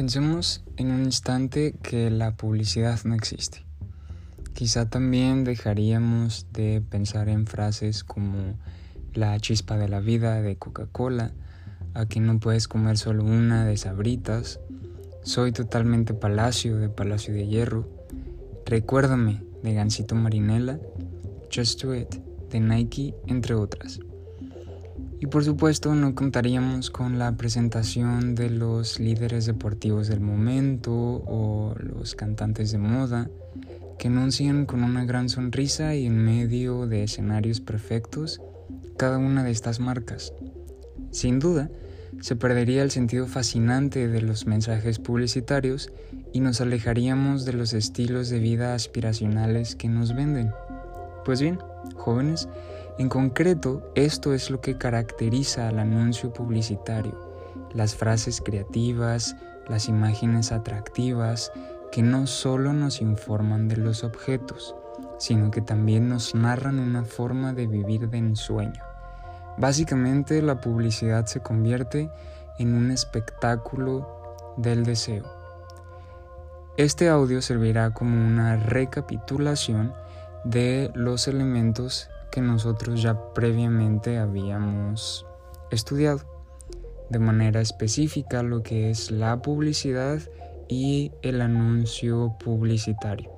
Pensemos en un instante que la publicidad no existe. Quizá también dejaríamos de pensar en frases como la chispa de la vida de Coca-Cola, aquí no puedes comer solo una de sabritas, soy totalmente Palacio de Palacio de Hierro, recuérdame de Gansito Marinela, Just Do It de Nike, entre otras. Y por supuesto no contaríamos con la presentación de los líderes deportivos del momento o los cantantes de moda que anuncian con una gran sonrisa y en medio de escenarios perfectos cada una de estas marcas. Sin duda, se perdería el sentido fascinante de los mensajes publicitarios y nos alejaríamos de los estilos de vida aspiracionales que nos venden. Pues bien, jóvenes, en concreto, esto es lo que caracteriza al anuncio publicitario, las frases creativas, las imágenes atractivas, que no solo nos informan de los objetos, sino que también nos narran una forma de vivir de ensueño. Básicamente la publicidad se convierte en un espectáculo del deseo. Este audio servirá como una recapitulación de los elementos que nosotros ya previamente habíamos estudiado, de manera específica lo que es la publicidad y el anuncio publicitario.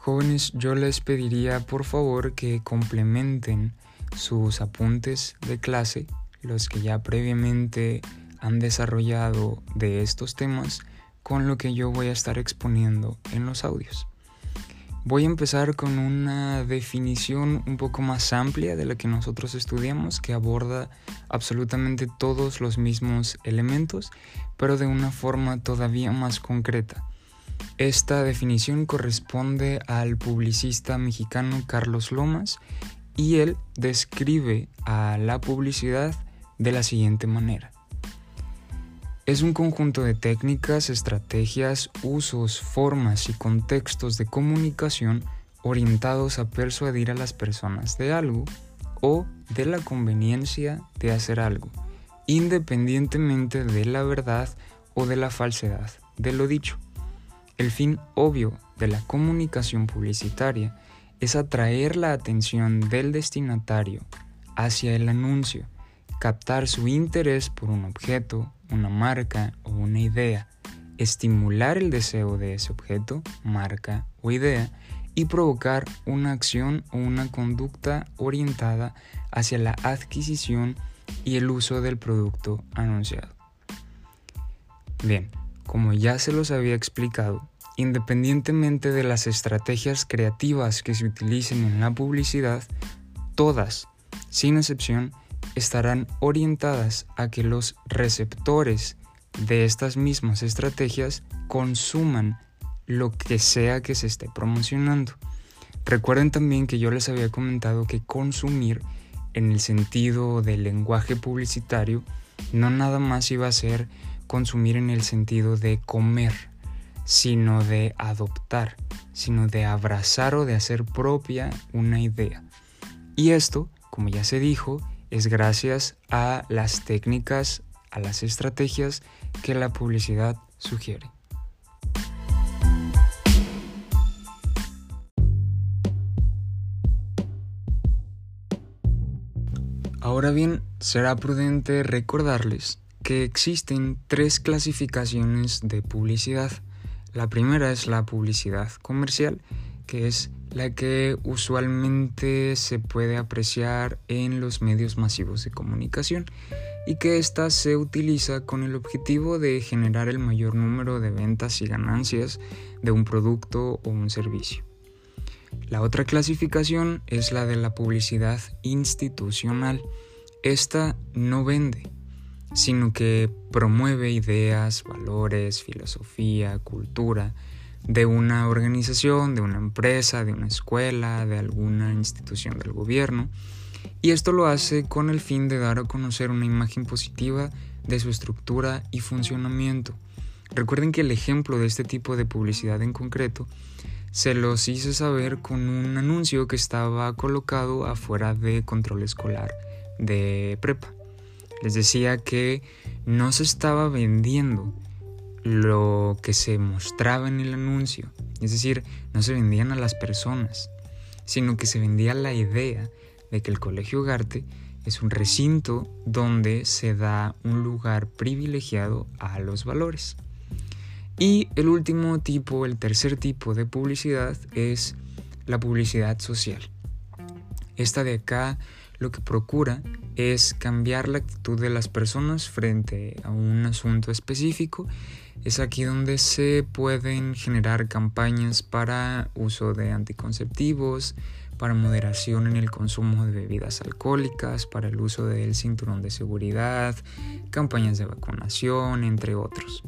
Jóvenes, yo les pediría por favor que complementen sus apuntes de clase los que ya previamente han desarrollado de estos temas con lo que yo voy a estar exponiendo en los audios. Voy a empezar con una definición un poco más amplia de la que nosotros estudiamos, que aborda absolutamente todos los mismos elementos, pero de una forma todavía más concreta. Esta definición corresponde al publicista mexicano Carlos Lomas y él describe a la publicidad de la siguiente manera. Es un conjunto de técnicas, estrategias, usos, formas y contextos de comunicación orientados a persuadir a las personas de algo o de la conveniencia de hacer algo, independientemente de la verdad o de la falsedad de lo dicho. El fin obvio de la comunicación publicitaria es atraer la atención del destinatario hacia el anuncio captar su interés por un objeto, una marca o una idea, estimular el deseo de ese objeto, marca o idea y provocar una acción o una conducta orientada hacia la adquisición y el uso del producto anunciado. Bien, como ya se los había explicado, independientemente de las estrategias creativas que se utilicen en la publicidad, todas, sin excepción, estarán orientadas a que los receptores de estas mismas estrategias consuman lo que sea que se esté promocionando. Recuerden también que yo les había comentado que consumir en el sentido del lenguaje publicitario no nada más iba a ser consumir en el sentido de comer, sino de adoptar, sino de abrazar o de hacer propia una idea. Y esto, como ya se dijo, es gracias a las técnicas, a las estrategias que la publicidad sugiere. Ahora bien, será prudente recordarles que existen tres clasificaciones de publicidad. La primera es la publicidad comercial, que es la que usualmente se puede apreciar en los medios masivos de comunicación y que ésta se utiliza con el objetivo de generar el mayor número de ventas y ganancias de un producto o un servicio. La otra clasificación es la de la publicidad institucional. Esta no vende, sino que promueve ideas, valores, filosofía, cultura, de una organización, de una empresa, de una escuela, de alguna institución del gobierno. Y esto lo hace con el fin de dar a conocer una imagen positiva de su estructura y funcionamiento. Recuerden que el ejemplo de este tipo de publicidad en concreto se los hice saber con un anuncio que estaba colocado afuera de control escolar de prepa. Les decía que no se estaba vendiendo lo que se mostraba en el anuncio, es decir, no se vendían a las personas, sino que se vendía la idea de que el Colegio Garte es un recinto donde se da un lugar privilegiado a los valores. Y el último tipo, el tercer tipo de publicidad es la publicidad social. Esta de acá lo que procura es cambiar la actitud de las personas frente a un asunto específico. Es aquí donde se pueden generar campañas para uso de anticonceptivos, para moderación en el consumo de bebidas alcohólicas, para el uso del cinturón de seguridad, campañas de vacunación, entre otros.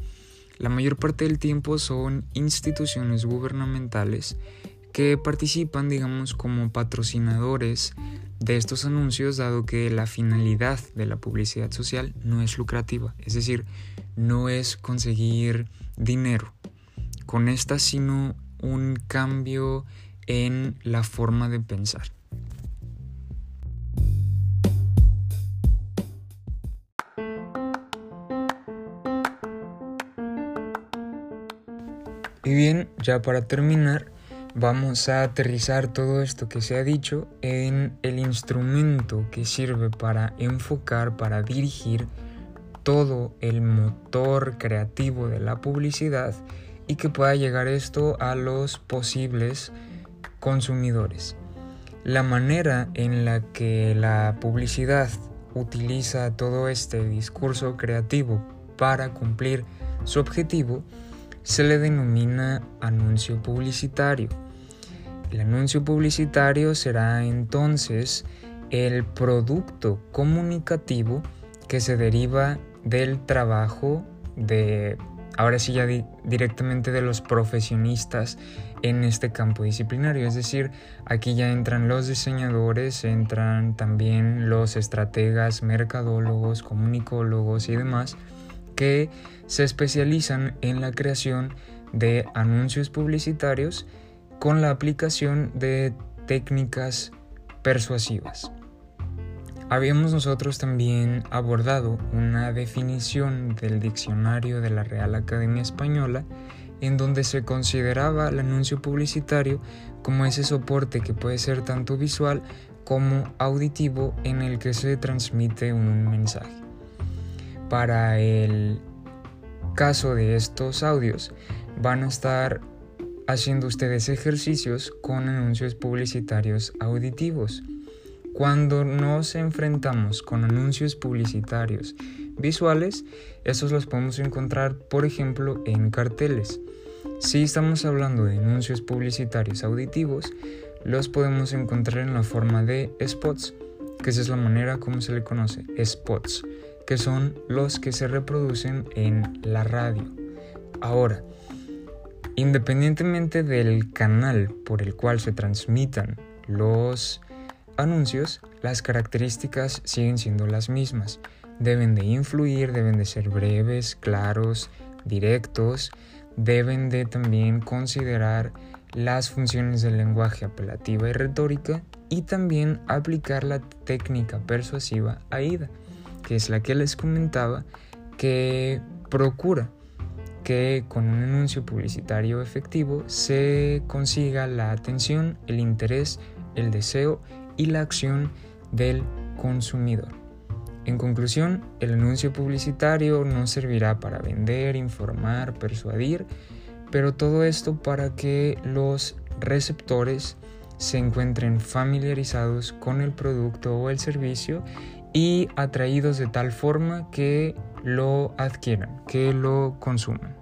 La mayor parte del tiempo son instituciones gubernamentales que participan, digamos, como patrocinadores de estos anuncios, dado que la finalidad de la publicidad social no es lucrativa, es decir, no es conseguir dinero con esta, sino un cambio en la forma de pensar. Y bien, ya para terminar, vamos a aterrizar todo esto que se ha dicho en el instrumento que sirve para enfocar, para dirigir todo el motor creativo de la publicidad y que pueda llegar esto a los posibles consumidores. La manera en la que la publicidad utiliza todo este discurso creativo para cumplir su objetivo se le denomina anuncio publicitario. El anuncio publicitario será entonces el producto comunicativo que se deriva del trabajo de, ahora sí ya directamente de los profesionistas en este campo disciplinario. Es decir, aquí ya entran los diseñadores, entran también los estrategas, mercadólogos, comunicólogos y demás que se especializan en la creación de anuncios publicitarios con la aplicación de técnicas persuasivas. Habíamos nosotros también abordado una definición del diccionario de la Real Academia Española en donde se consideraba el anuncio publicitario como ese soporte que puede ser tanto visual como auditivo en el que se transmite un mensaje. Para el caso de estos audios van a estar haciendo ustedes ejercicios con anuncios publicitarios auditivos. Cuando nos enfrentamos con anuncios publicitarios visuales, esos los podemos encontrar, por ejemplo, en carteles. Si estamos hablando de anuncios publicitarios auditivos, los podemos encontrar en la forma de spots, que esa es la manera como se le conoce, spots, que son los que se reproducen en la radio. Ahora, independientemente del canal por el cual se transmitan los anuncios, las características siguen siendo las mismas. Deben de influir, deben de ser breves, claros, directos, deben de también considerar las funciones del lenguaje apelativa y retórica y también aplicar la técnica persuasiva AIDA, que es la que les comentaba que procura que con un anuncio publicitario efectivo se consiga la atención, el interés, el deseo y la acción del consumidor. En conclusión, el anuncio publicitario no servirá para vender, informar, persuadir, pero todo esto para que los receptores se encuentren familiarizados con el producto o el servicio y atraídos de tal forma que lo adquieran, que lo consuman.